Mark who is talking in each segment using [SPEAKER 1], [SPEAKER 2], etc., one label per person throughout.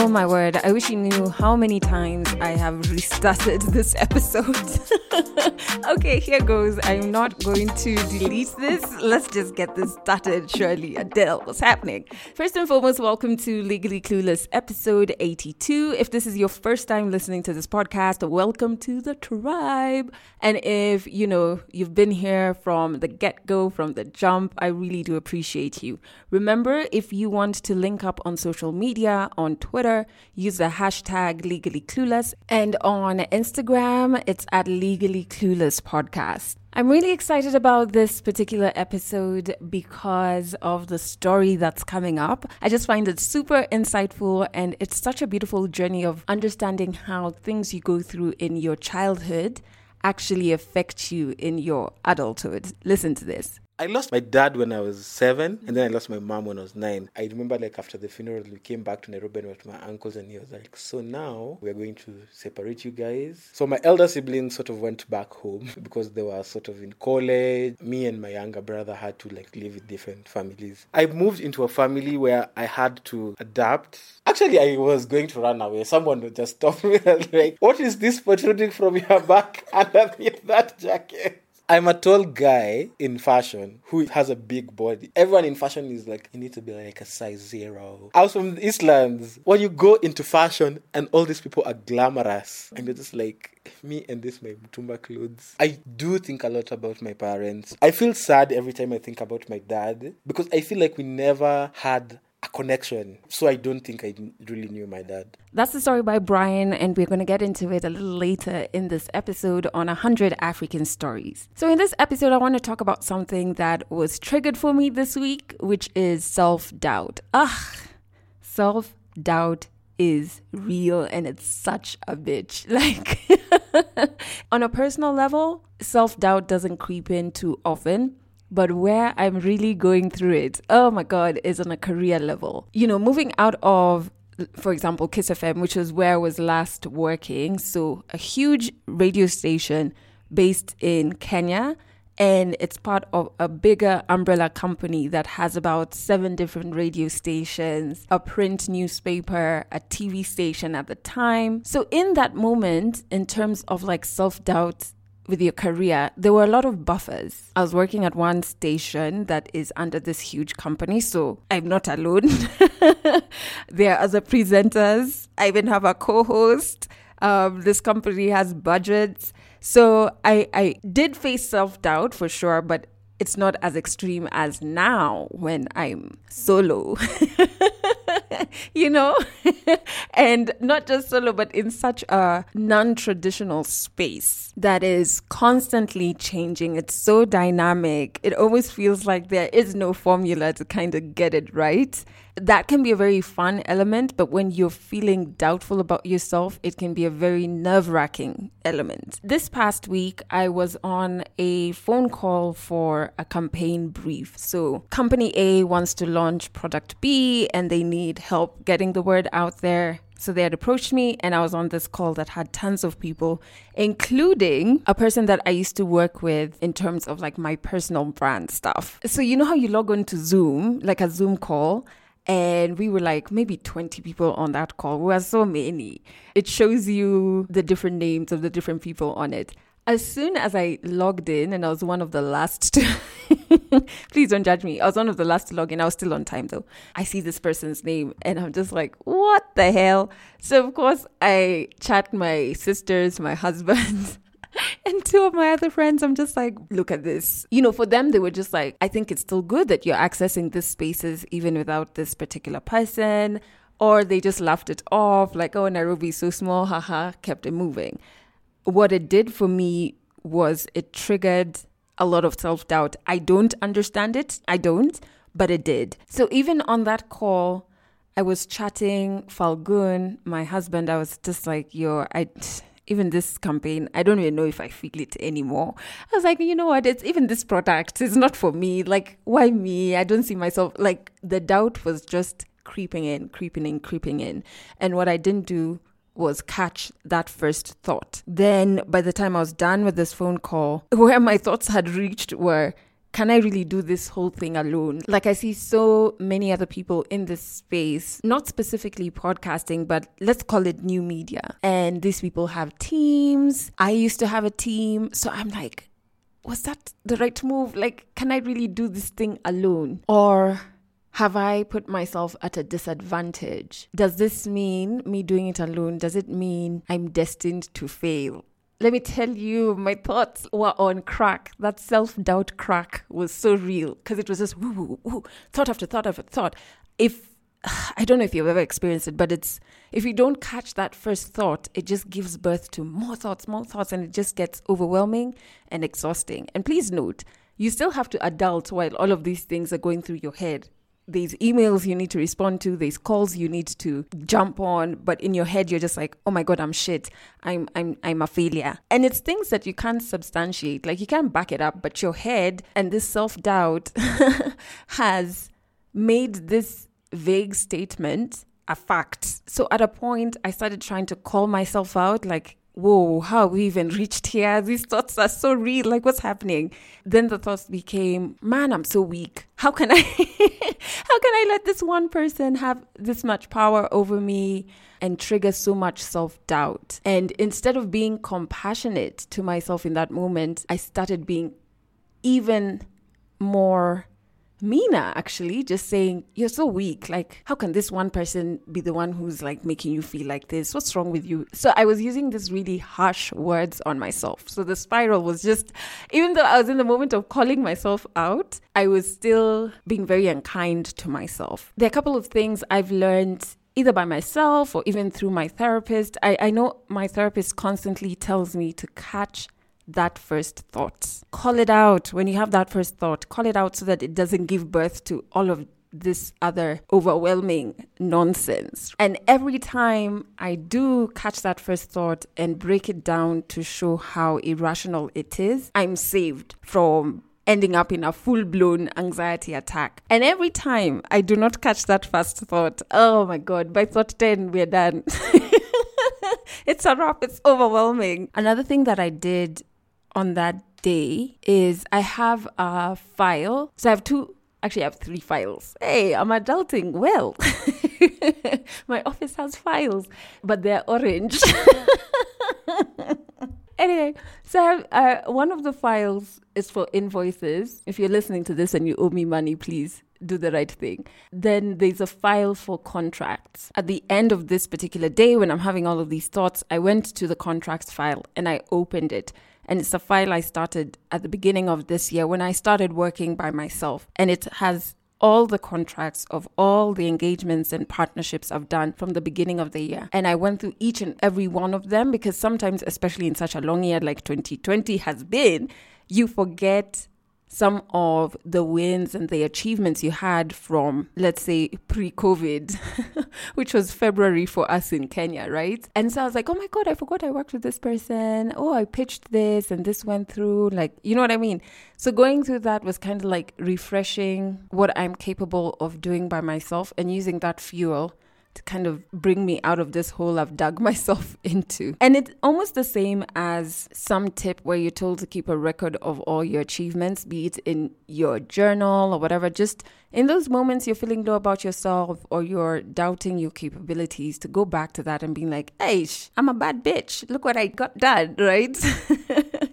[SPEAKER 1] Oh my word, I wish you knew how many times I have restarted this episode. okay, here goes. I'm not going to delete this. Let's just get this started, surely. Adele, what's happening? First and foremost, welcome to Legally Clueless episode 82. If this is your first time listening to this podcast, welcome to the tribe. And if, you know, you've been here from the get go, from the jump, I really do appreciate you. Remember, if you want to link up on social media, on Twitter, Twitter, use the hashtag legally clueless. And on Instagram, it's at legally clueless podcast. I'm really excited about this particular episode because of the story that's coming up. I just find it super insightful and it's such a beautiful journey of understanding how things you go through in your childhood actually affect you in your adulthood. Listen to this.
[SPEAKER 2] I lost my dad when I was seven, and then I lost my mom when I was nine. I remember, like, after the funeral, we came back to Nairobi and went to my uncle's, and he was like, So now we're going to separate you guys. So my elder siblings sort of went back home because they were sort of in college. Me and my younger brother had to, like, live with different families. I moved into a family where I had to adapt. Actually, I was going to run away. Someone would just stop me and, like, What is this protruding from your back underneath that jacket? I'm a tall guy in fashion who has a big body. Everyone in fashion is like, you need to be like a size zero. I was from the Eastlands. When you go into fashion and all these people are glamorous, and you're just like, me and this my mitumba clothes. I do think a lot about my parents. I feel sad every time I think about my dad because I feel like we never had a connection. So I don't think I really knew my dad.
[SPEAKER 1] That's the story by Brian, and we're going to get into it a little later in this episode on 100 African stories. So, in this episode, I want to talk about something that was triggered for me this week, which is self doubt. Ugh, self doubt is real and it's such a bitch. Like, on a personal level, self doubt doesn't creep in too often but where I'm really going through it, oh my God, is on a career level. You know, moving out of for example, Kiss FM, which was where I was last working. So, a huge radio station based in Kenya. And it's part of a bigger umbrella company that has about seven different radio stations, a print newspaper, a TV station at the time. So, in that moment, in terms of like self doubt with your career, there were a lot of buffers. I was working at one station that is under this huge company, so I'm not alone. there are other presenters. I even have a co host. Um, this company has budgets. So I, I did face self doubt for sure, but it's not as extreme as now when I'm solo. you know? and not just solo, but in such a non traditional space that is constantly changing. It's so dynamic. It always feels like there is no formula to kind of get it right that can be a very fun element, but when you're feeling doubtful about yourself, it can be a very nerve wracking element. This past week, I was on a phone call for a campaign brief. So, company A wants to launch product B and they need help getting the word out there. So they had approached me, and I was on this call that had tons of people, including a person that I used to work with in terms of like my personal brand stuff. So, you know how you log on to Zoom, like a Zoom call, and we were like maybe 20 people on that call. We were so many. It shows you the different names of the different people on it. As soon as I logged in, and I was one of the last to, please don't judge me. I was one of the last to log in. I was still on time though. I see this person's name, and I'm just like, what the hell? So, of course, I chat my sisters, my husband. And two of my other friends, I'm just like, look at this. You know, for them, they were just like, I think it's still good that you're accessing these spaces even without this particular person. Or they just laughed it off, like, oh, Nairobi's so small, haha, kept it moving. What it did for me was it triggered a lot of self doubt. I don't understand it. I don't, but it did. So even on that call, I was chatting Falgun, my husband. I was just like, yo, I even this campaign, I don't even know if I feel it anymore. I was like, you know what? It's even this product is not for me. Like, why me? I don't see myself. Like, the doubt was just creeping in, creeping in, creeping in. And what I didn't do was catch that first thought. Then by the time I was done with this phone call, where my thoughts had reached were can I really do this whole thing alone? Like, I see so many other people in this space, not specifically podcasting, but let's call it new media. And these people have teams. I used to have a team. So I'm like, was that the right move? Like, can I really do this thing alone? Or have I put myself at a disadvantage? Does this mean me doing it alone? Does it mean I'm destined to fail? Let me tell you, my thoughts were on crack. That self doubt crack was so real because it was just woo, woo, woo, thought after thought after thought. If I don't know if you've ever experienced it, but it's if you don't catch that first thought, it just gives birth to more thoughts, more thoughts, and it just gets overwhelming and exhausting. And please note, you still have to adult while all of these things are going through your head there's emails you need to respond to, there's calls you need to jump on, but in your head you're just like, "Oh my god, I'm shit. I'm I'm I'm a failure." And it's things that you can't substantiate. Like you can't back it up, but your head and this self-doubt has made this vague statement a fact. So at a point I started trying to call myself out like whoa, how we even reached here? These thoughts are so real. Like, what's happening? Then the thoughts became, man, I'm so weak. How can I, how can I let this one person have this much power over me and trigger so much self doubt? And instead of being compassionate to myself in that moment, I started being even more Mina actually just saying, You're so weak. Like, how can this one person be the one who's like making you feel like this? What's wrong with you? So I was using these really harsh words on myself. So the spiral was just, even though I was in the moment of calling myself out, I was still being very unkind to myself. There are a couple of things I've learned either by myself or even through my therapist. I, I know my therapist constantly tells me to catch that first thought. Call it out when you have that first thought. Call it out so that it doesn't give birth to all of this other overwhelming nonsense. And every time I do catch that first thought and break it down to show how irrational it is, I'm saved from ending up in a full blown anxiety attack. And every time I do not catch that first thought, oh my God, by thought 10, we're done. it's a wrap, it's overwhelming. Another thing that I did on that day is I have a file. So I have two, actually, I have three files. Hey, I'm adulting well. My office has files, but they're orange. anyway, so uh, one of the files is for invoices. If you're listening to this and you owe me money, please do the right thing. Then there's a file for contracts. At the end of this particular day, when I'm having all of these thoughts, I went to the contracts file and I opened it. And it's a file I started at the beginning of this year when I started working by myself. And it has all the contracts of all the engagements and partnerships I've done from the beginning of the year. And I went through each and every one of them because sometimes, especially in such a long year like 2020 has been, you forget some of the wins and the achievements you had from, let's say, pre COVID, which was February for us in Kenya, right? And so I was like, oh my God, I forgot I worked with this person. Oh, I pitched this and this went through. Like, you know what I mean? So going through that was kind of like refreshing what I'm capable of doing by myself and using that fuel kind of bring me out of this hole I've dug myself into. And it's almost the same as some tip where you're told to keep a record of all your achievements, be it in your journal or whatever. Just in those moments you're feeling low about yourself or you're doubting your capabilities, to go back to that and being like, hey, I'm a bad bitch. Look what I got done, right?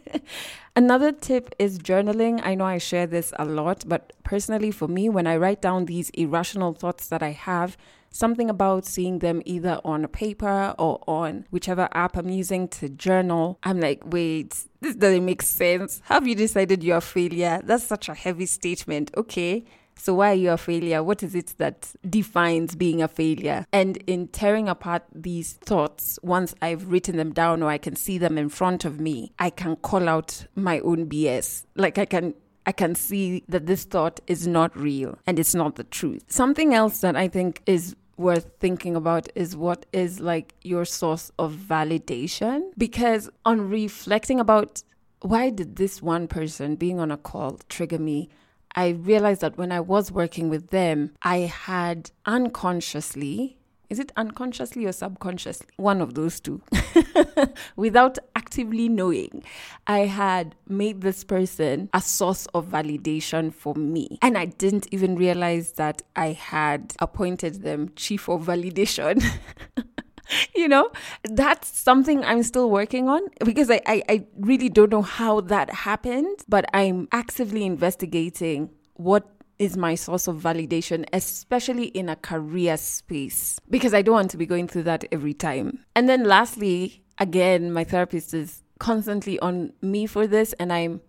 [SPEAKER 1] Another tip is journaling. I know I share this a lot, but personally for me, when I write down these irrational thoughts that I have, something about seeing them either on a paper or on whichever app I'm using to journal. I'm like, wait, this doesn't make sense. Have you decided you're a failure? That's such a heavy statement. Okay. So, why are you a failure? What is it that defines being a failure? And in tearing apart these thoughts, once I've written them down or I can see them in front of me, I can call out my own BS. Like, I can I can see that this thought is not real and it's not the truth. Something else that I think is worth thinking about is what is like your source of validation. Because on reflecting about why did this one person being on a call trigger me I realized that when I was working with them, I had unconsciously is it unconsciously or subconsciously? One of those two. Without actively knowing, I had made this person a source of validation for me. And I didn't even realize that I had appointed them chief of validation. you know, that's something I'm still working on because I, I, I really don't know how that happened, but I'm actively investigating what is my source of validation, especially in a career space, because I don't want to be going through that every time. And then lastly, again, my therapist is constantly on me for this, and I'm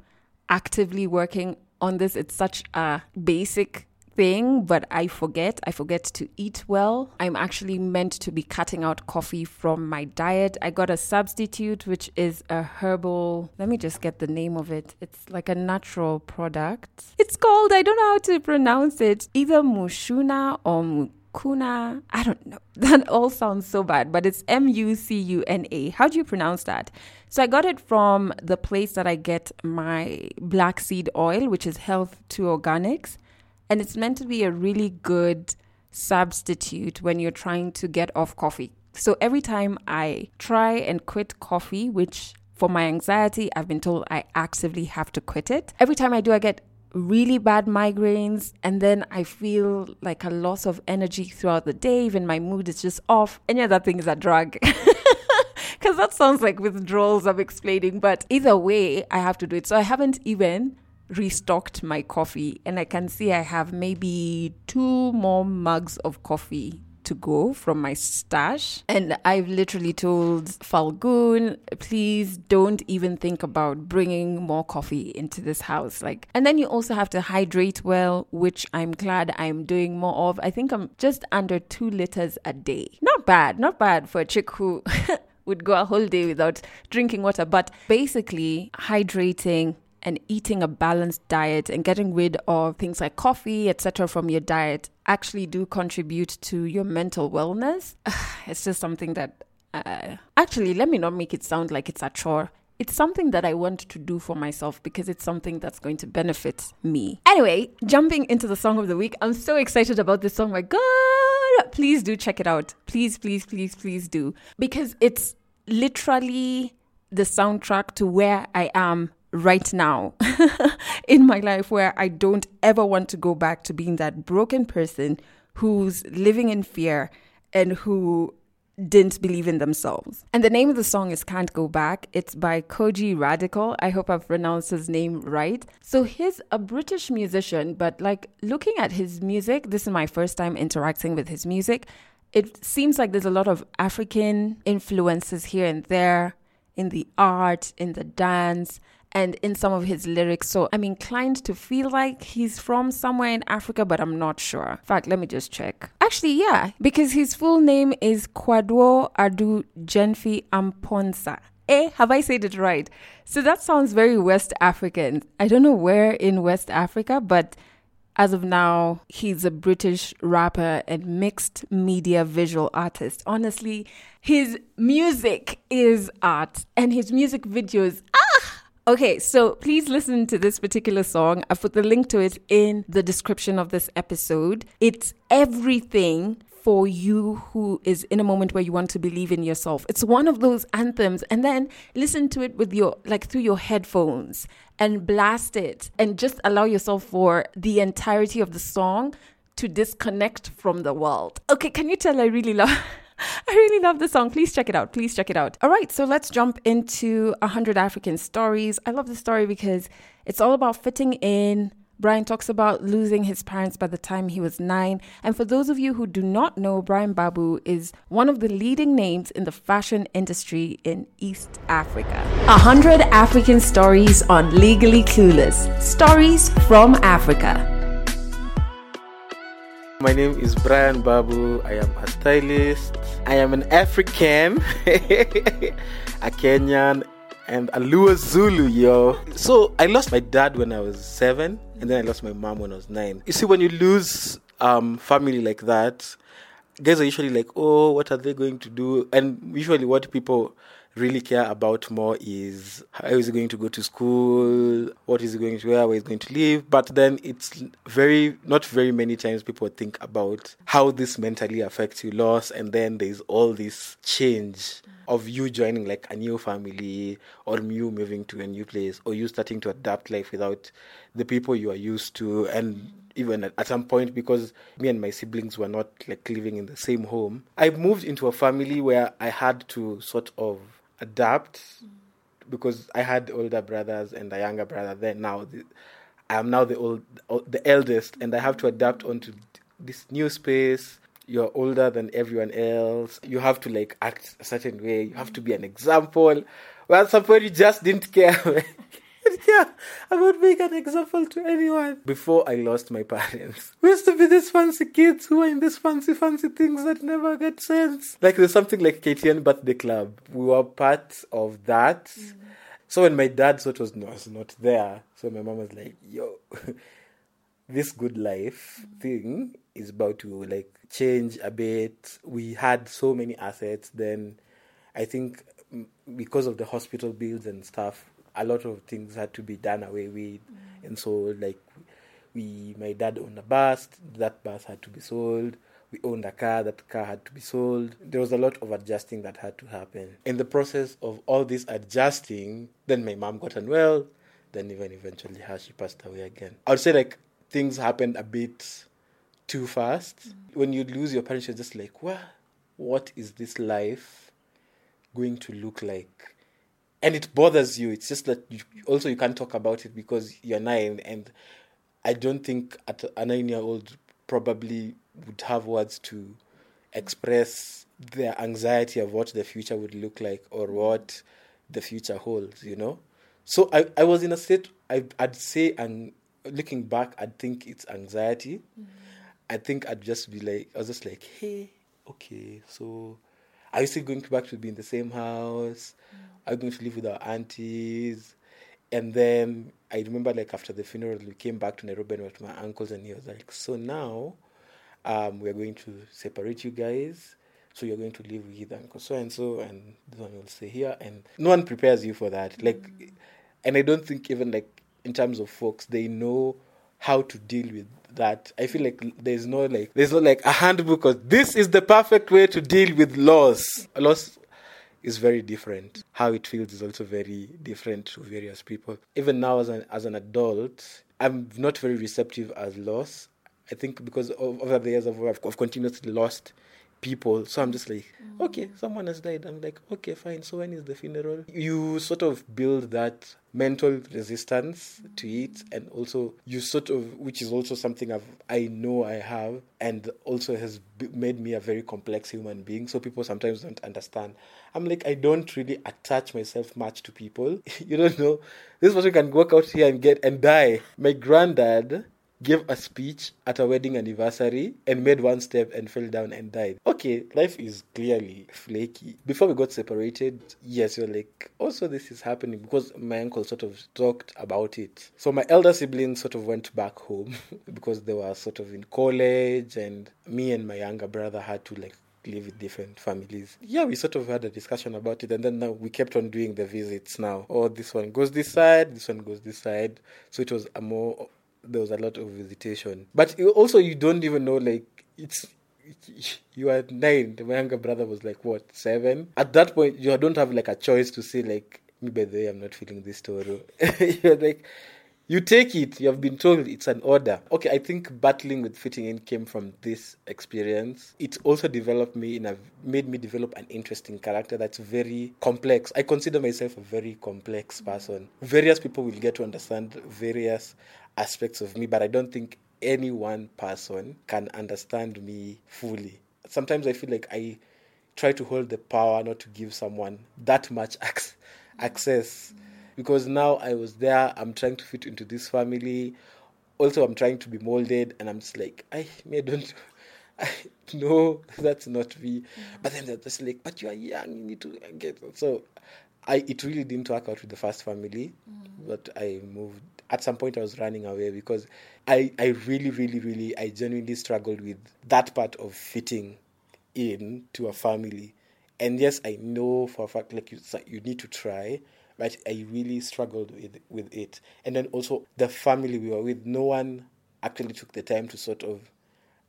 [SPEAKER 1] actively working on this. It's such a basic thing, but I forget. I forget to eat well. I'm actually meant to be cutting out coffee from my diet. I got a substitute, which is a herbal. Let me just get the name of it. It's like a natural product. It's called, I don't know how to pronounce it, either Mushuna or Mukuna. I don't know. That all sounds so bad, but it's M U C U N A. How do you pronounce that? So I got it from the place that I get my black seed oil, which is Health to Organics and it's meant to be a really good substitute when you're trying to get off coffee. So every time I try and quit coffee, which for my anxiety, I've been told I actively have to quit it. Every time I do, I get really bad migraines and then I feel like a loss of energy throughout the day. Even my mood is just off. Any other thing is a drug. Because that sounds like withdrawals I'm explaining. But either way, I have to do it. So I haven't even restocked my coffee and I can see I have maybe two more mugs of coffee to go from my stash. And I've literally told Falgun, please don't even think about bringing more coffee into this house. Like, and then you also have to hydrate well, which I'm glad I'm doing more of. I think I'm just under two liters a day. Not bad, not bad for a chick who would go a whole day without drinking water, but basically hydrating and eating a balanced diet and getting rid of things like coffee, etc., from your diet actually do contribute to your mental wellness. It's just something that uh, actually, let me not make it sound like it's a chore. It's something that I want to do for myself because it's something that's going to benefit me. Anyway, jumping into the song of the week, I'm so excited about this song. My God, please do check it out. Please, please, please, please do. Because it's literally the soundtrack to where I am right now in my life where I don't ever want to go back to being that broken person who's living in fear and who didn't believe in themselves. And the name of the song is Can't Go Back. It's by Kojey Radical. I hope I've pronounced his name right. So he's a British musician, but like looking at his music, this is my first time interacting with his music. It seems like there's a lot of African influences here and there in the art, in the dance and in some of his lyrics. So I'm inclined to feel like he's from somewhere in Africa, but I'm not sure. In fact, let me just check. Actually, yeah, because his full name is Kwadwo Adu Genfi Amponsah. Eh, have I said it right? So that sounds very West African. I don't know where in West Africa, but as of now, he's a British rapper and mixed media visual artist. Honestly, his music is art and his music videos, ah, Okay, so please listen to this particular song. I put the link to it in the description of this episode. It's everything for you who is in a moment where you want to believe in yourself. It's one of those anthems and then listen to it with your like through your headphones and blast it and just allow yourself for the entirety of the song to disconnect from the world. Okay, can you tell I really love I really love the song. Please check it out. Please check it out. All right, so let's jump into 100 African stories. I love the story because it's all about fitting in. Brian talks about losing his parents by the time he was nine. And for those of you who do not know, Brian Babu is one of the leading names in the fashion industry in East Africa. 100 African stories on Legally Clueless Stories from Africa.
[SPEAKER 2] My name is Brian Babu. I am a stylist. I am an African, a Kenyan, and a Luo Zulu, yo. So I lost my dad when I was seven, and then I lost my mom when I was nine. You see, when you lose um, family like that, guys are usually like, oh, what are they going to do? And usually, what people really care about more is how is he going to go to school, what is he going to wear, where he's going to live. But then it's very, not very many times people think about how this mentally affects you, loss, and then there's all this change of you joining like a new family or you moving to a new place or you starting to adapt life without the people you are used to and even at, some point because me and my siblings were not like living in the same home. I moved into a family where i had to sort of adapt because i had older brothers and a younger brother then now. I am now the old the eldest and i have to adapt onto this new space you're older than everyone else you have to like act a certain way you have to be an example well at some point you just didn't care yeah, I would make an example to anyone. Before I lost my parents, we used to be these fancy kids who were in these fancy, fancy things that never get sense. Like there's something like KTN Birthday Club. We were part of that. Mm. So when my dad sort of was not there, so my mom was like, yo, this good life thing is about to like change a bit. We had so many assets then. I think because of the hospital bills and stuff, a lot of things had to be done away with, mm. and so like we, my dad owned a bus, that bus had to be sold. We owned a car, that car had to be sold. There was a lot of adjusting that had to happen. In the process of all this adjusting, then my mom got unwell. Then even eventually her she passed away again. I would say like things happened a bit too fast. Mm. When you lose your parents, you're just like, what? What is this life going to look like? and it bothers you. It's just that you, also you can't talk about it because you're nine, and I don't think at a nine-year-old probably would have words to express their anxiety of what the future would look like or what the future holds. You know, so I I was in a state I I'd say and looking back I'd think it's anxiety. Mm-hmm. I think I'd just be like I was just like hey okay so are you still going back to be in the same house? Mm. Are you going to live with our aunties? And then I remember, like, after the funeral, we came back to Nairobi and with my uncles, and he was like, So now um, we're going to separate you guys. So you're going to live with Uncle so and so, and this one will stay here. And no one prepares you for that. Like, mm. and I don't think even like in terms of folks, they know how to deal with that I feel like there's no like there's no like a handbook of this is the perfect way to deal with loss. Loss is very different. How it feels is also very different to various people. Even now as an as an adult, I'm not very receptive as loss. I think because over the years I've, I've continuously lost people. So I'm just like, mm. okay, someone has died. I'm like, okay, fine. So when is the funeral? You sort of build that mental resistance to it, and also you sort of, which is also something I've, I know I have, and also has made me a very complex human being. So people sometimes don't understand. I'm like, I don't really attach myself much to people. you don't know. This person can walk out here and get and die. My granddad gave a speech at a wedding anniversary and made one step and fell down and died. Okay, life is clearly flaky. Before we got separated, yes, you're like, also this is happening because my uncle sort of talked about it. So my elder siblings sort of went back home because they were sort of in college and me and my younger brother had to like live with different families. Yeah, we sort of had a discussion about it, and then now we kept on doing the visits now. Oh, this one goes this side, this one goes this side. So it was a more there was a lot of visitation. But also, you don't even know, like, it's you are nine. My younger brother was like what seven. At that point, you don't have like a choice to say like, me by the way, I'm not feeling this story. You're like, you take it. You have been told it's an order. Okay, I think battling with fitting in came from this experience. It also developed me in a made me develop an interesting character that's very complex. I consider myself a very complex person. Various people will get to understand various aspects of me, but I don't think any one person can understand me fully. Sometimes I feel like I try to hold the power not to give someone that much access because now I was there, I'm trying to fit into this family. Also, I'm trying to be molded, and I'm just like, I, I don't. I know that's not me. But then they're just like, but you are young, you need to get. So, I it really didn't work out with the first family, mm. but I moved at some point I was running away because I, I really, really, really, I genuinely struggled with that part of fitting in to a family. And yes, I know for a fact like you you need to try, but I really struggled with with it. And then also the family we were with, no one actually took the time to sort of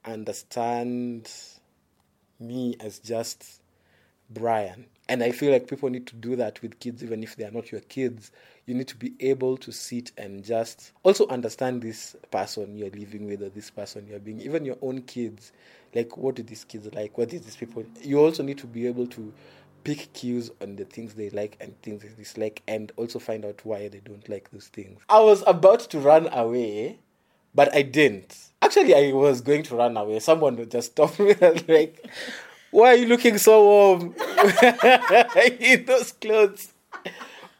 [SPEAKER 2] understand me as just Brian. And I feel like people need to do that with kids, even if they are not your kids. You need to be able to sit and just also understand this person you're living with or this person you're being, even your own kids. Like, what do these kids like? What is these people? You also need to be able to pick cues on the things they like and things they dislike and also find out why they don't like those things. I was about to run away, but I didn't. Actually, I was going to run away. Someone would just stop me like, why are you looking so warm in those clothes?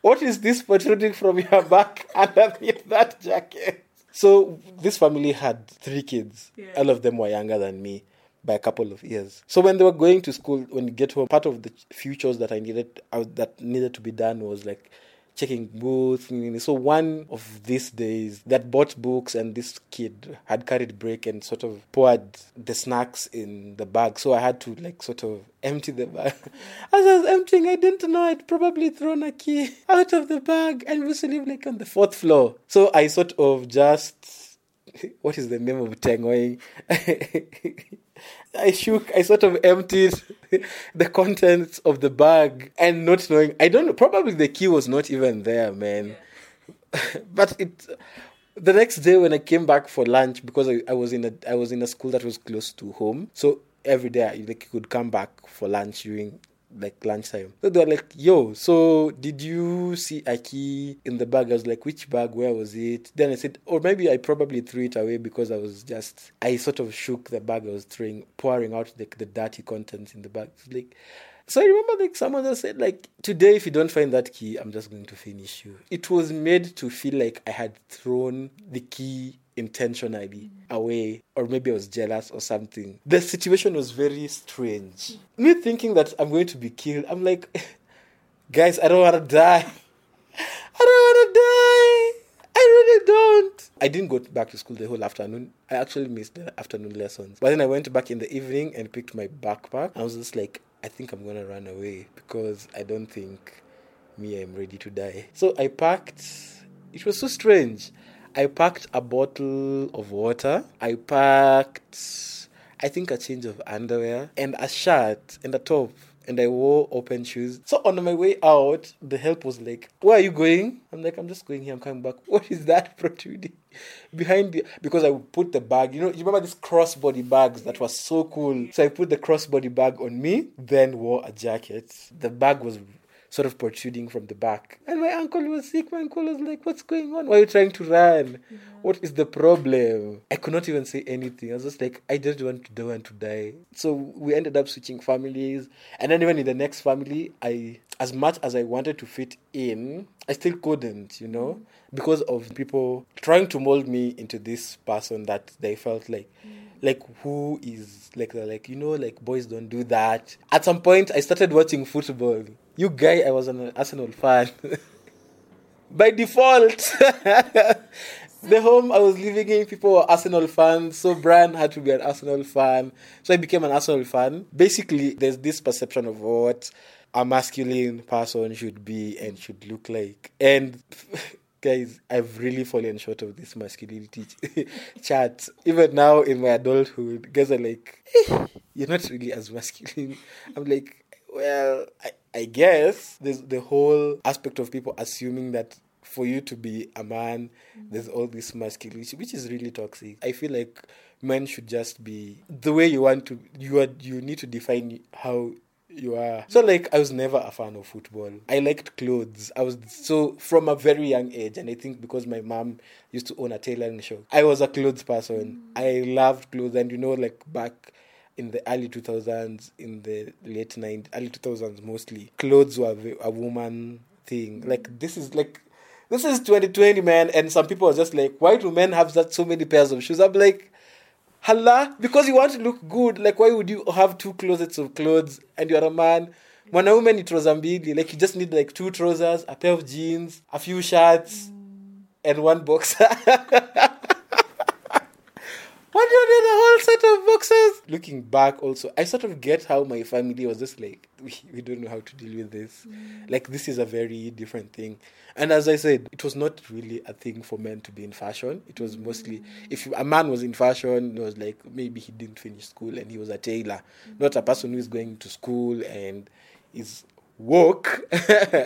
[SPEAKER 2] What is this protruding from your back underneath that jacket? So this family had three kids.
[SPEAKER 1] Yeah.
[SPEAKER 2] All of them were younger than me by a couple of years. So when they were going to school, when you get home, part of the futures that I needed uh, that needed to be done was like checking books. So one of these days, that bought books, and this kid had carried break and sort of poured the snacks in the bag. So I had to like sort of empty the bag. As I was emptying, I didn't know I'd probably thrown a key out of the bag, and we used to live like on the fourth floor. So I sort of just what is the name of Tengoi? I shook, I sort of emptied the contents of the bag and not knowing, I don't know, probably the key was not even there, man. but it, the next day when I came back for lunch, because I, I was in a, I was in a school that was close to home. So every day, I like, could come back for lunch during like lunchtime. So they were like, yo, so did you see a key in the bag? I was like, which bag? Where was it? Then I said, or maybe I probably threw it away because I was just, I sort of shook the bag I was throwing, pouring out the, the dirty contents in the bag. Like, so I remember like someone just said like today if you don't find that key I'm just going to finish you. It was made to feel like I had thrown the key intentionally away or maybe I was jealous or something. The situation was very strange. Me thinking that I'm going to be killed, I'm like guys, I don't want to die. I don't want to die. I really don't. I didn't go back to school the whole afternoon. I actually missed the afternoon lessons. But then I went back in the evening and picked my backpack. I was just like, I think I'm gonna run away because I don't think me I'm ready to die. So I packed. It was so strange. I packed a bottle of water. I packed, I think, a change of underwear and a shirt and a top. And I wore open shoes. So on my way out, the help was like, "Where are you going?" I'm like, "I'm just going here. I'm coming back." What is that protruding behind the? Because I put the bag. You know, you remember these crossbody bags that was so cool. So I put the crossbody bag on me, then wore a jacket. The bag was sort of protruding from the back. And my uncle was sick. My uncle was like, What's going on? Why are you trying to run? Yeah. What is the problem? I could not even say anything. I was just like, I just want to don't want to die. So we ended up switching families. And then even in the next family, I as much as I wanted to fit in, I still couldn't, you know, because of people trying to mold me into this person that they felt like mm. like who is like like you know like boys don't do that. At some point I started watching football you guy, I was an Arsenal fan. By default, the home I was living in, people were Arsenal fans, so Brian had to be an Arsenal fan. So I became an Arsenal fan. Basically, there's this perception of what a masculine person should be and should look like. And guys, I've really fallen short of this masculinity chat. Even now in my adulthood, guys are like, eh, you're not really as masculine. I'm like, well, I, I guess there's the whole aspect of people assuming that for you to be a man, mm-hmm. there's all this masculinity, which is really toxic. I feel like men should just be the way you want to. You are. You need to define how you are. So like I was never a fan of football. I liked clothes. I was so from a very young age and I think because my mom used to own a tailoring shop. I was a clothes person. Mm. I loved clothes and you know like back in the early 2000s, in the late 90s, early 2000s mostly, clothes were a woman thing. Like, this is like, this is 2020, man. And some people are just like, why do men have that so many pairs of shoes? I'm like, Hala, because you want to look good. Like, why would you have two closets of clothes and you're a man? When a mwanaume ni trouser mbili like you just need like two trousers a pair of jeans a few shirts and one boxer What do you need a whole set of boxes? Looking back, also, I sort of get how my family was just like, we, we don't know how to deal with this. Mm. Like, this is a very different thing. And as I said, it was not really a thing for men to be in fashion. It was mostly, if a man was in fashion, it was like maybe he didn't finish school and he was a tailor, mm. not a person who is going to school and is woke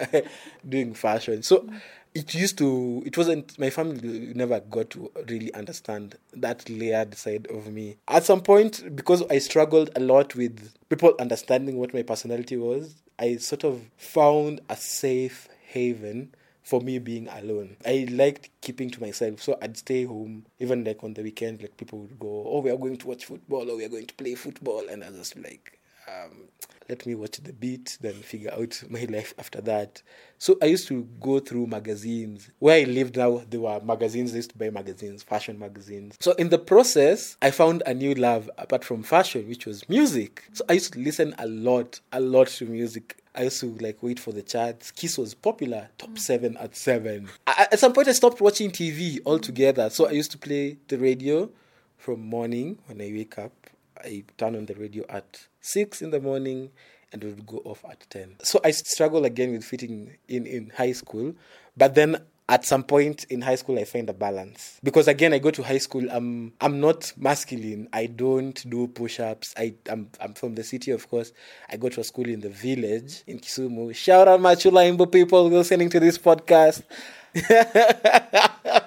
[SPEAKER 2] doing fashion. So, mm it used to it wasn't my family never got to really understand that layered side of me. At some point because i struggled a lot with people understanding what my personality was i sort of found a safe haven for me being alone. I liked keeping to myself. So i'd stay home even like on the weekend like people would go oh we are going to watch football or we are going to play football. And i was just like um, let me watch the beat, then figure out my life after that. So I used to go through magazines. Where I lived now, there were magazines. I used to buy magazines, fashion magazines. So in the process, I found a new love apart from fashion, which was music. So I used to listen a lot, a lot to music. I used to like wait for the charts. Kiss was popular, top mm. seven at seven. I, at some point, I stopped watching TV altogether. So I used to play the radio from morning when I wake up. I turn on the radio at 6 in the morning and would go off at 10. So I struggle again with fitting in in high school, but then at some point in high school I find a balance. Because again I go to high school I'm I'm not masculine. I don't do push-ups. I I'm, I'm from the city of course. I go to a school in the village in Kisumu. Shout out my Chulaimbo people listening to this podcast.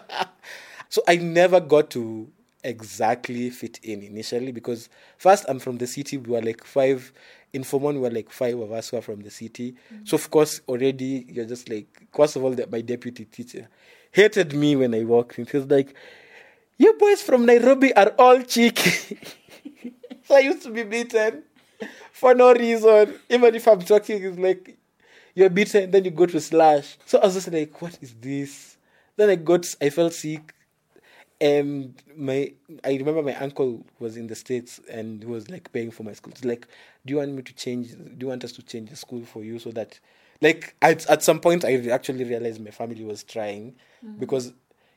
[SPEAKER 2] So I never got to exactly fit in initially because first I'm from the city. We were like five in Form One. We were like five of us who are from the city. Mm-hmm. So of course already you're just like first of all that my deputy teacher hated me when I walked in. He was like, "You boys from Nairobi are all cheeky." so I used to be beaten for no reason. Even if I'm talking, it's like you're beaten, then you go to slash. So I was just like, "What is this?" Then I got, I felt sick and my I remember my uncle was in the states and he was like paying for my school. It's like, do you want me to change? Do you want us to change the school for you so that, like, at at some point I actually realized my family was trying mm-hmm. because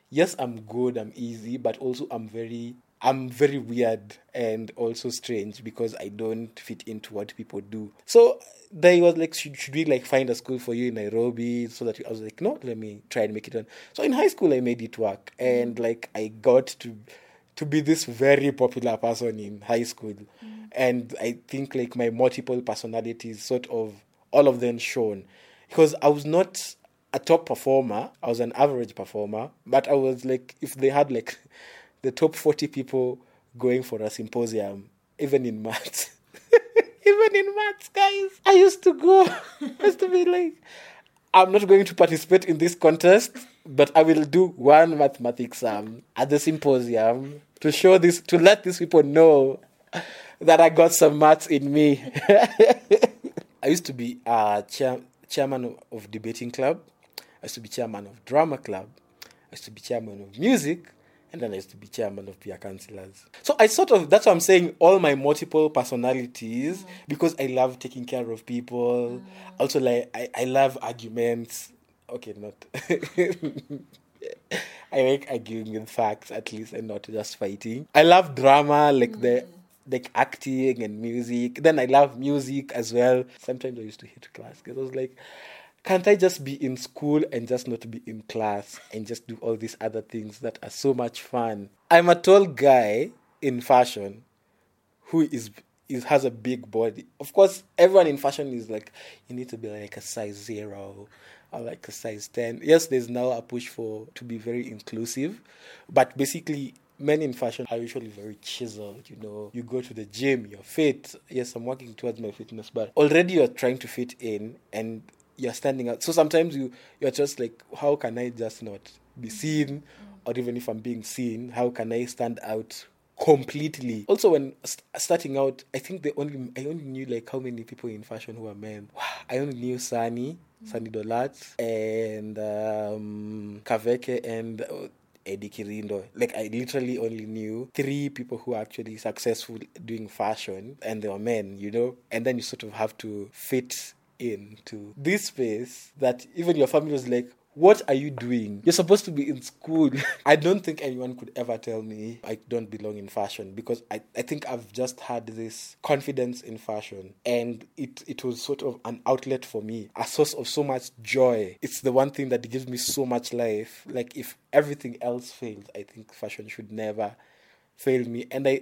[SPEAKER 2] yes, I'm good, I'm easy, but also I'm very I'm very weird and also strange because I don't fit into what people do. So they was like, should, should we like find a school for you in Nairobi? So that I was like, no, let me try and make it on. So in high school, I made it work, and like I got to to be this very popular person in high school, mm. and I think like my multiple personalities, sort of all of them shown, because I was not a top performer. I was an average performer, but I was like, if they had like the top 40 people going for a symposium, even in maths. even in maths, guys. I used to go, I used to be like, I'm not going to participate in this contest, but I will do one mathematics um, at the symposium to show this, to let these people know that I got some maths in me. I used to be a chair, chairman of debating club. I used to be chairman of drama club. I used to be chairman of music and then I used to be chairman of peer counselors. So I sort of that's what I'm saying. All my multiple personalities mm. because I love taking care of people. Mm. Also, like I, I love arguments. Okay, not. I like arguing with facts at least, and not just fighting. I love drama, like mm. the like acting and music. Then I love music as well. Sometimes I used to hate class because I was like can't I just be in school and just not be in class and just do all these other things that are so much fun? I'm a tall guy in fashion who is is has a big body. Of course, everyone in fashion is like you need to be like a size zero or like a size ten. Yes, there's now a push for to be very inclusive, but basically men in fashion are usually very chiseled. You know, you go to the gym, you're fit. Yes, I'm working towards my fitness, but already you're trying to fit in, and you're standing out. So sometimes you you're just like, how can I just not be seen, or even if I'm being seen, how can I stand out completely? Also, when st- starting out, I think the only I only knew like how many people in fashion who are men. I only knew Sunny, Sunny Dolat, and um, Kaveke, and. Uh, Eddie Kirindo. Like I literally only knew three people who are actually successful doing fashion, and they were men, you know. And then you sort of have to fit into this space that even your family was like, what are you doing? You're supposed to be in school. I don't think anyone could ever tell me I don't belong in fashion because I, I think I've just had this confidence in fashion and it, it was sort of an outlet for me, a source of so much joy. It's the one thing that gives me so much life. Like if everything else fails, I think fashion should never fail me. And I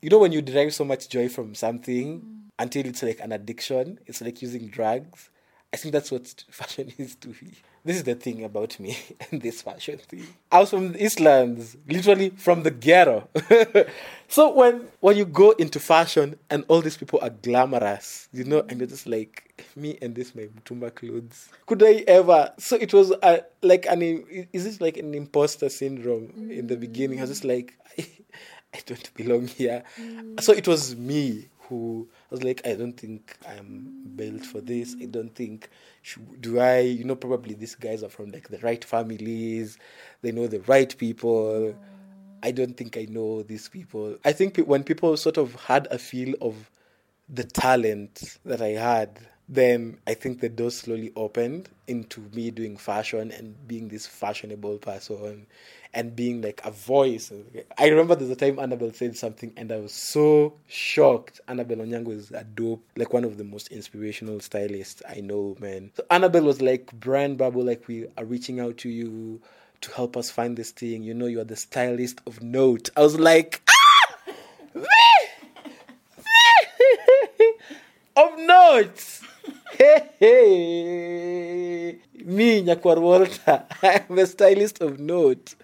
[SPEAKER 2] you know when you derive so much joy from something mm. Until it's like an addiction, it's like using drugs I think that's what fashion is to me. This is the thing about me and this fashion thing. I was from the Eastlands, literally from the ghetto. so when when you go into fashion and all these people are glamorous, you know, and you're just like me and this my mitumba clothes. Could I ever? So it was a, like an is it like an imposter syndrome in the beginning? I was just like I, I don't belong here. Mm. So it was me who I was like, I don't think I'm built for this. I don't think should, do I. You know, probably these guys are from like the right families. They know the right people. I don't think I know these people. I think when people sort of had a feel of the talent that I had, then I think the door slowly opened into me doing fashion and being this fashionable person and being like a voice. I remember there's a time Annabelle said something and I was so shocked. Annabelle Onyango is a dope, like one of the most inspirational stylists I know, man. So Annabelle was like, Brian Babu, like we are reaching out to you to help us find this thing. You know, you are the stylist of note. I was like, ah! of notes. Hey, hey. Me, Nyakwar Walter, I'm a stylist of note.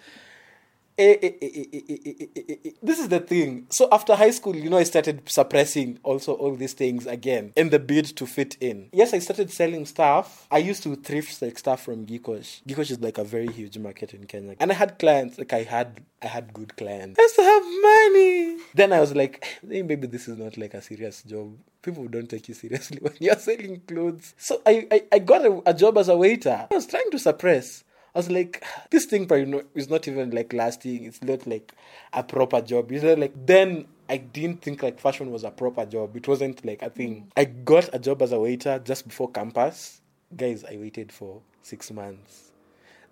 [SPEAKER 2] Eh eh eh, eh, eh, eh, this is the thing. So after high school, you know, I started suppressing also all these things again in the bid to fit in. Yes, I started selling stuff. I used to thrift like stuff from Gikosh. Gikosh is like a very huge market in Kenya, and I had clients. Like I had, I had good clients. I used to have money. Then I was like, hey, maybe this is not like a serious job. People don't take you seriously when you're selling clothes. So I, I, I got a, a job as a waiter. I was trying to suppress. I was like, this thing probably not, is not even like lasting. It's not like a proper job. It's know, like then I didn't think like fashion was a proper job. It wasn't like a thing. Mm. I got a job as a waiter just before campus. Guys, I waited for six months.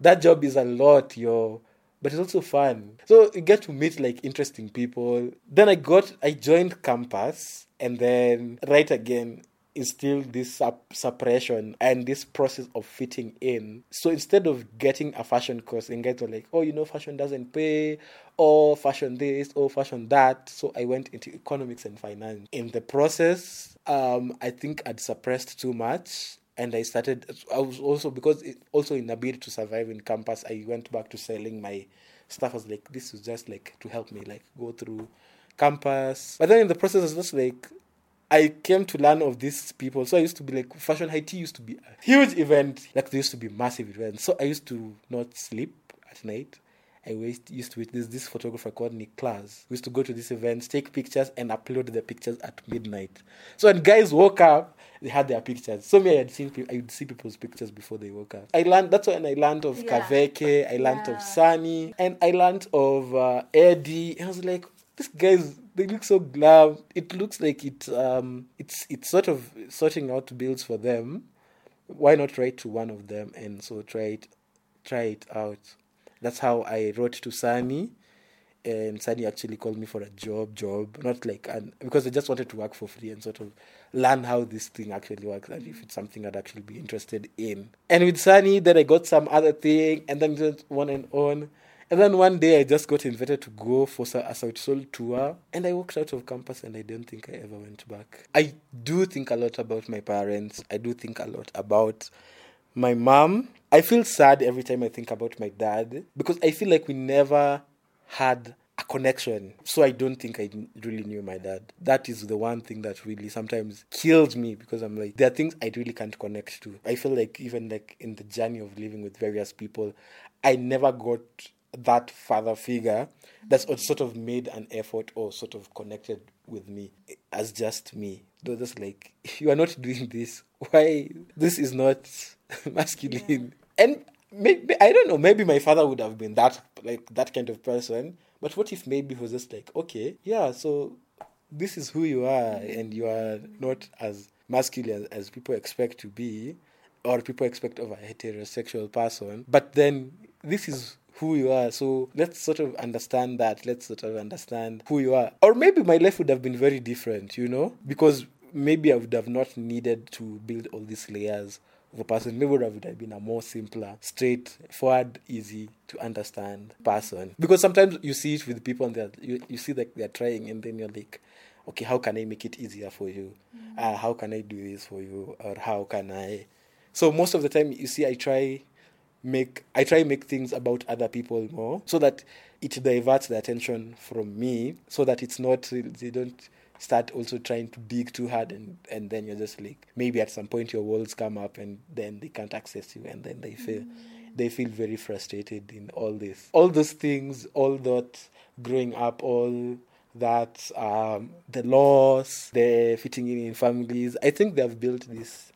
[SPEAKER 2] That job is a lot, yo. But it's also fun. So you get to meet like interesting people. Then I got I joined campus and then right again instill this sup- suppression and this process of fitting in. So instead of getting a fashion course and get like, oh, you know, fashion doesn't pay, or fashion this, or fashion that. So I went into economics and finance. In the process, um, I think I'd suppressed too much. And I started, I was also, because it, also in a bid to survive in campus, I went back to selling my stuff. I was like, this was just like to help me like go through campus. But then in the process, I was just like, I came to learn of these people. So I used to be like, Fashion Haiti used to be a huge event. Like, there used to be massive events. So I used to not sleep at night. I used to witness this photographer called Nick Klaas. We used to go to these events, take pictures, and upload the pictures at midnight. So when guys woke up, they had their pictures. So me, I had seen I would see people's pictures before they woke up. I learned that's when I learned of yeah. Kaveke, I learned yeah. of Sunny, and I learned of uh, Eddie. I was like, these guys they look so glam. It looks like it um it's it's sort of sorting out bills for them. Why not write to one of them and so try it try it out. That's how I wrote to Sunny and Sunny actually called me for a job job. Not like and because I just wanted to work for free and sort of learn how this thing actually works and if it's something I'd actually be interested in. And with Sunny then I got some other thing and then just one and on. And then one day I just got invited to go for a Sauti Sol tour and I walked out of campus and I don't think I ever went back. I do think a lot about my parents. I do think a lot about my mom. I feel sad every time I think about my dad because I feel like we never had a connection. So I don't think I really knew my dad. That is the one thing that really sometimes kills me because I'm like, there are things I really can't connect to. I feel like even like in the journey of living with various people, I never got that father figure that's sort of made an effort or sort of connected with me as just me. They're just like, you are not doing this. Why? This is not masculine. Yeah. And maybe, I don't know, maybe my father would have been that, like, that kind of person. But what if maybe he was just like, okay, yeah, so this is who you are and you are not as masculine as people expect to be or people expect of a heterosexual person. But then this is who you are. So let's sort of understand that. Let's sort of understand who you are. Or maybe my life would have been very different, you know, because maybe I would have not needed to build all these layers of a person. Maybe I would have been a more simpler, straightforward, easy to understand person. Because sometimes you see it with people and you, you see that they're trying and then you're like, okay, how can I make it easier for you? Mm-hmm. Uh, how can I do this for you? Or how can I? So most of the time, you see, I try make I try make things about other people more so that it diverts the attention from me, so that it's not they don't start also trying to dig too hard and and then you're just like maybe at some point your walls come up and then they can't access you and then they feel mm. they feel very frustrated in all this all those things all that growing up all that um, the loss, the fitting in in families. I think they've built this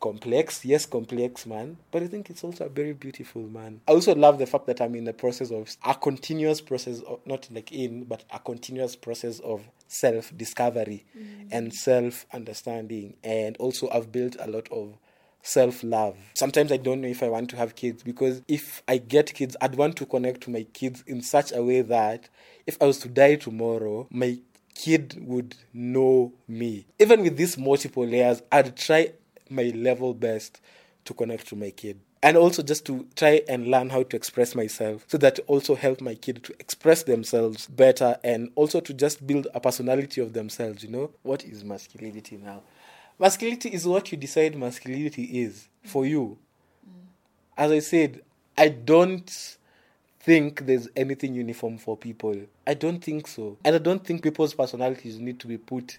[SPEAKER 2] complex, yes, complex man, but I think it's also a very beautiful man. I also love the fact that I'm in the process of a continuous process, of, not like in, but a continuous process of self discovery mm. and self understanding. And also, I've built a lot of self love. Sometimes I don't know if I want to have kids because if I get kids, I'd want to connect to my kids in such a way that if I was to die tomorrow, my kid would know me. Even with these multiple layers, I'd try my level best to connect to my kid. And also just to try and learn how to express myself so that also help my kid to express themselves better and also to just build a personality of themselves, you know? What is masculinity now? Masculinity is what you decide masculinity is for you. Mm. As I said, I don't think there's anything uniform for people. I don't think so. And I don't think people's personalities need to be put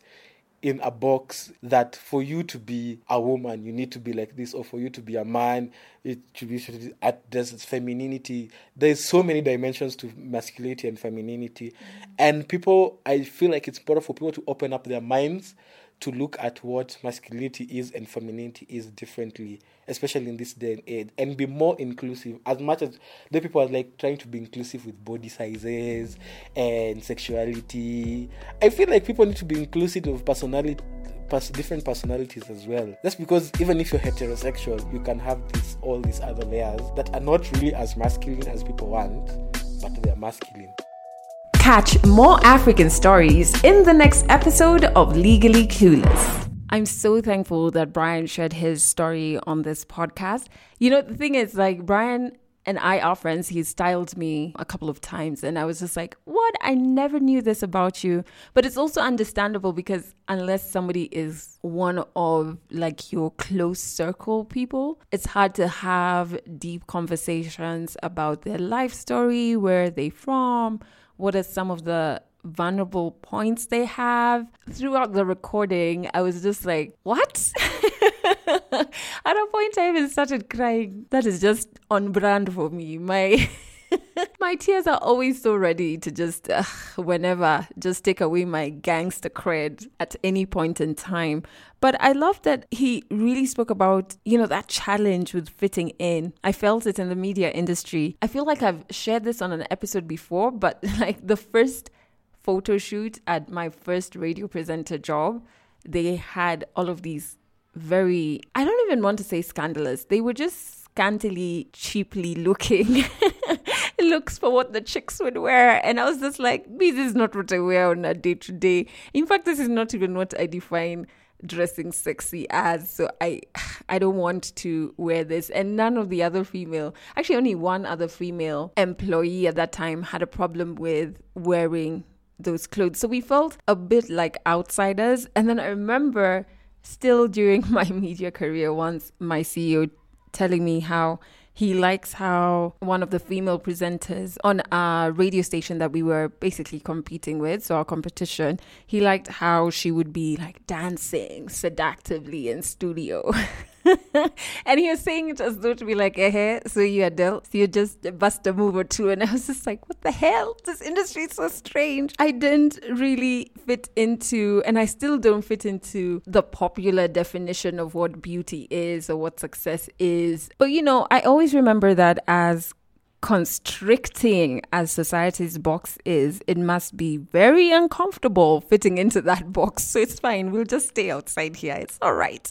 [SPEAKER 2] in a box that for you to be a woman you need to be like this or for you to be a man it should be at there's femininity there's so many dimensions to masculinity and femininity mm-hmm. and people i feel like it's important for people to open up their minds to look at what masculinity is and femininity is differently, especially in this day and age, and be more inclusive. As much as the people are like trying to be inclusive with body sizes and sexuality, I feel like people need to be inclusive of personality. different personalities as well. That's because even if you're heterosexual, you can have this all these other layers that are not really as masculine as people want, but they are masculine.
[SPEAKER 1] Catch more African stories in the next episode of Legally Clueless. I'm so thankful that Brian shared his story on this podcast. You know, the thing is, like, Brian and I are friends. He styled me a couple of times, and I was just like, What? I never knew this about you. But it's also understandable because unless somebody is one of like your close circle people, it's hard to have deep conversations about their life story, where they from what are some of the vulnerable points they have. Throughout the recording, I was just like, what? At a point, I even started crying. That is just on brand for me. My. my tears are always so ready to just, uh, whenever, just take away my gangster cred at any point in time. But I love that he really spoke about, you know, that challenge with fitting in. I felt it in the media industry. I feel like I've shared this on an episode before, but like the first photo shoot at my first radio presenter job, they had all of these very, I don't even want to say scandalous, they were just scantily, cheaply looking. looks for what the chicks would wear. And I was just like, this is not what I wear on a day to day. In fact, this is not even what I define dressing sexy as so i i don't want to wear this and none of the other female actually only one other female employee at that time had a problem with wearing those clothes so we felt a bit like outsiders and then i remember still during my media career once my ceo telling me how he likes how one of the female presenters on a radio station that we were basically competing with, so our competition, he liked how she would be like dancing seductively in studio. and he was saying it as though to be like, eh, so you adult, so you just bust a move or two. And I was just like, what the hell? This industry is so strange. I didn't really fit into, and I still don't fit into the popular definition of what beauty is or what success is. But you know, I always remember that as constricting as society's box is, it must be very uncomfortable fitting into that box. So it's fine. We'll just stay outside here. It's all right.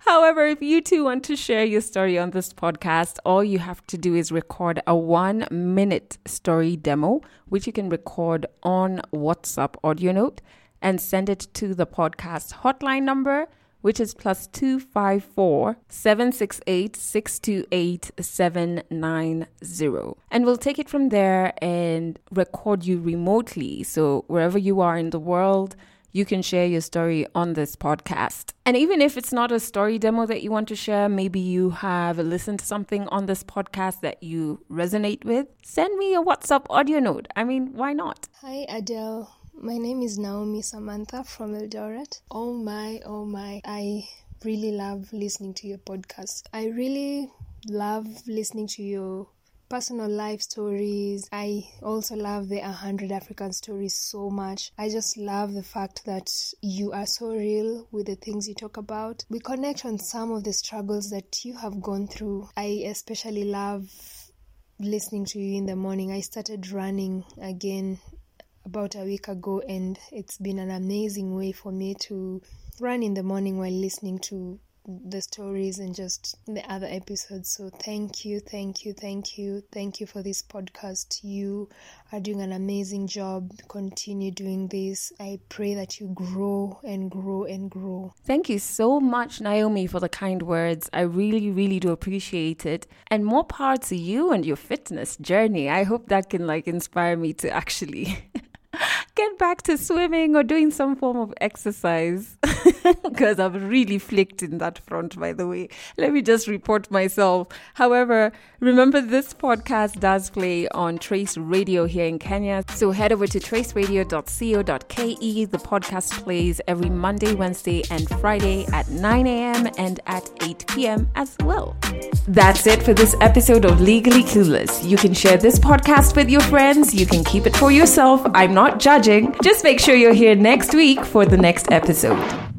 [SPEAKER 1] However, if you too want to share your story on this podcast, all you have to do is record a one minute story demo, which you can record on WhatsApp audio note and send it to the podcast hotline number which is plus 254 768 628 790. And we'll take it from there and record you remotely. So wherever you are in the world, you can share your story on this podcast. And even if it's not a story demo that you want to share, maybe you have listened to something on this podcast that you resonate with, send me a WhatsApp audio note. I mean, why not?
[SPEAKER 3] Hi, Adelle. My name is Naomi Samantha from Eldoret. Oh my, oh my, I really love listening to your podcast. I really love listening to your personal life stories. I also love the 100 African stories so much. I just love the fact that you are so real with the things you talk about. We connect on some of the struggles that you have gone through. I especially love listening to you in the morning. I started running again about a week ago, and it's been an amazing way for me to run in the morning while listening to the stories and just the other episodes. So, thank you, thank you, thank you, thank you for this podcast. You are doing an amazing job. Continue doing this. I pray that you grow and grow and grow.
[SPEAKER 1] Thank you so much, Naomi, for the kind words. I really, really do appreciate it. And more power to you and your fitness journey. I hope that can like inspire me to actually. get back to swimming or doing some form of exercise because I've really flicked in that front, by the way. Let me just report myself. However, remember this podcast does play on Trace Radio here in Kenya. So head over to traceradio.co.ke. The podcast plays every Monday, Wednesday, and Friday at 9 a.m. and at 8 p.m. as well. That's it for this episode of Legally Clueless. You can share this podcast with your friends. You can keep it for yourself. I'm not judging. Just make sure you're here next week for the next episode.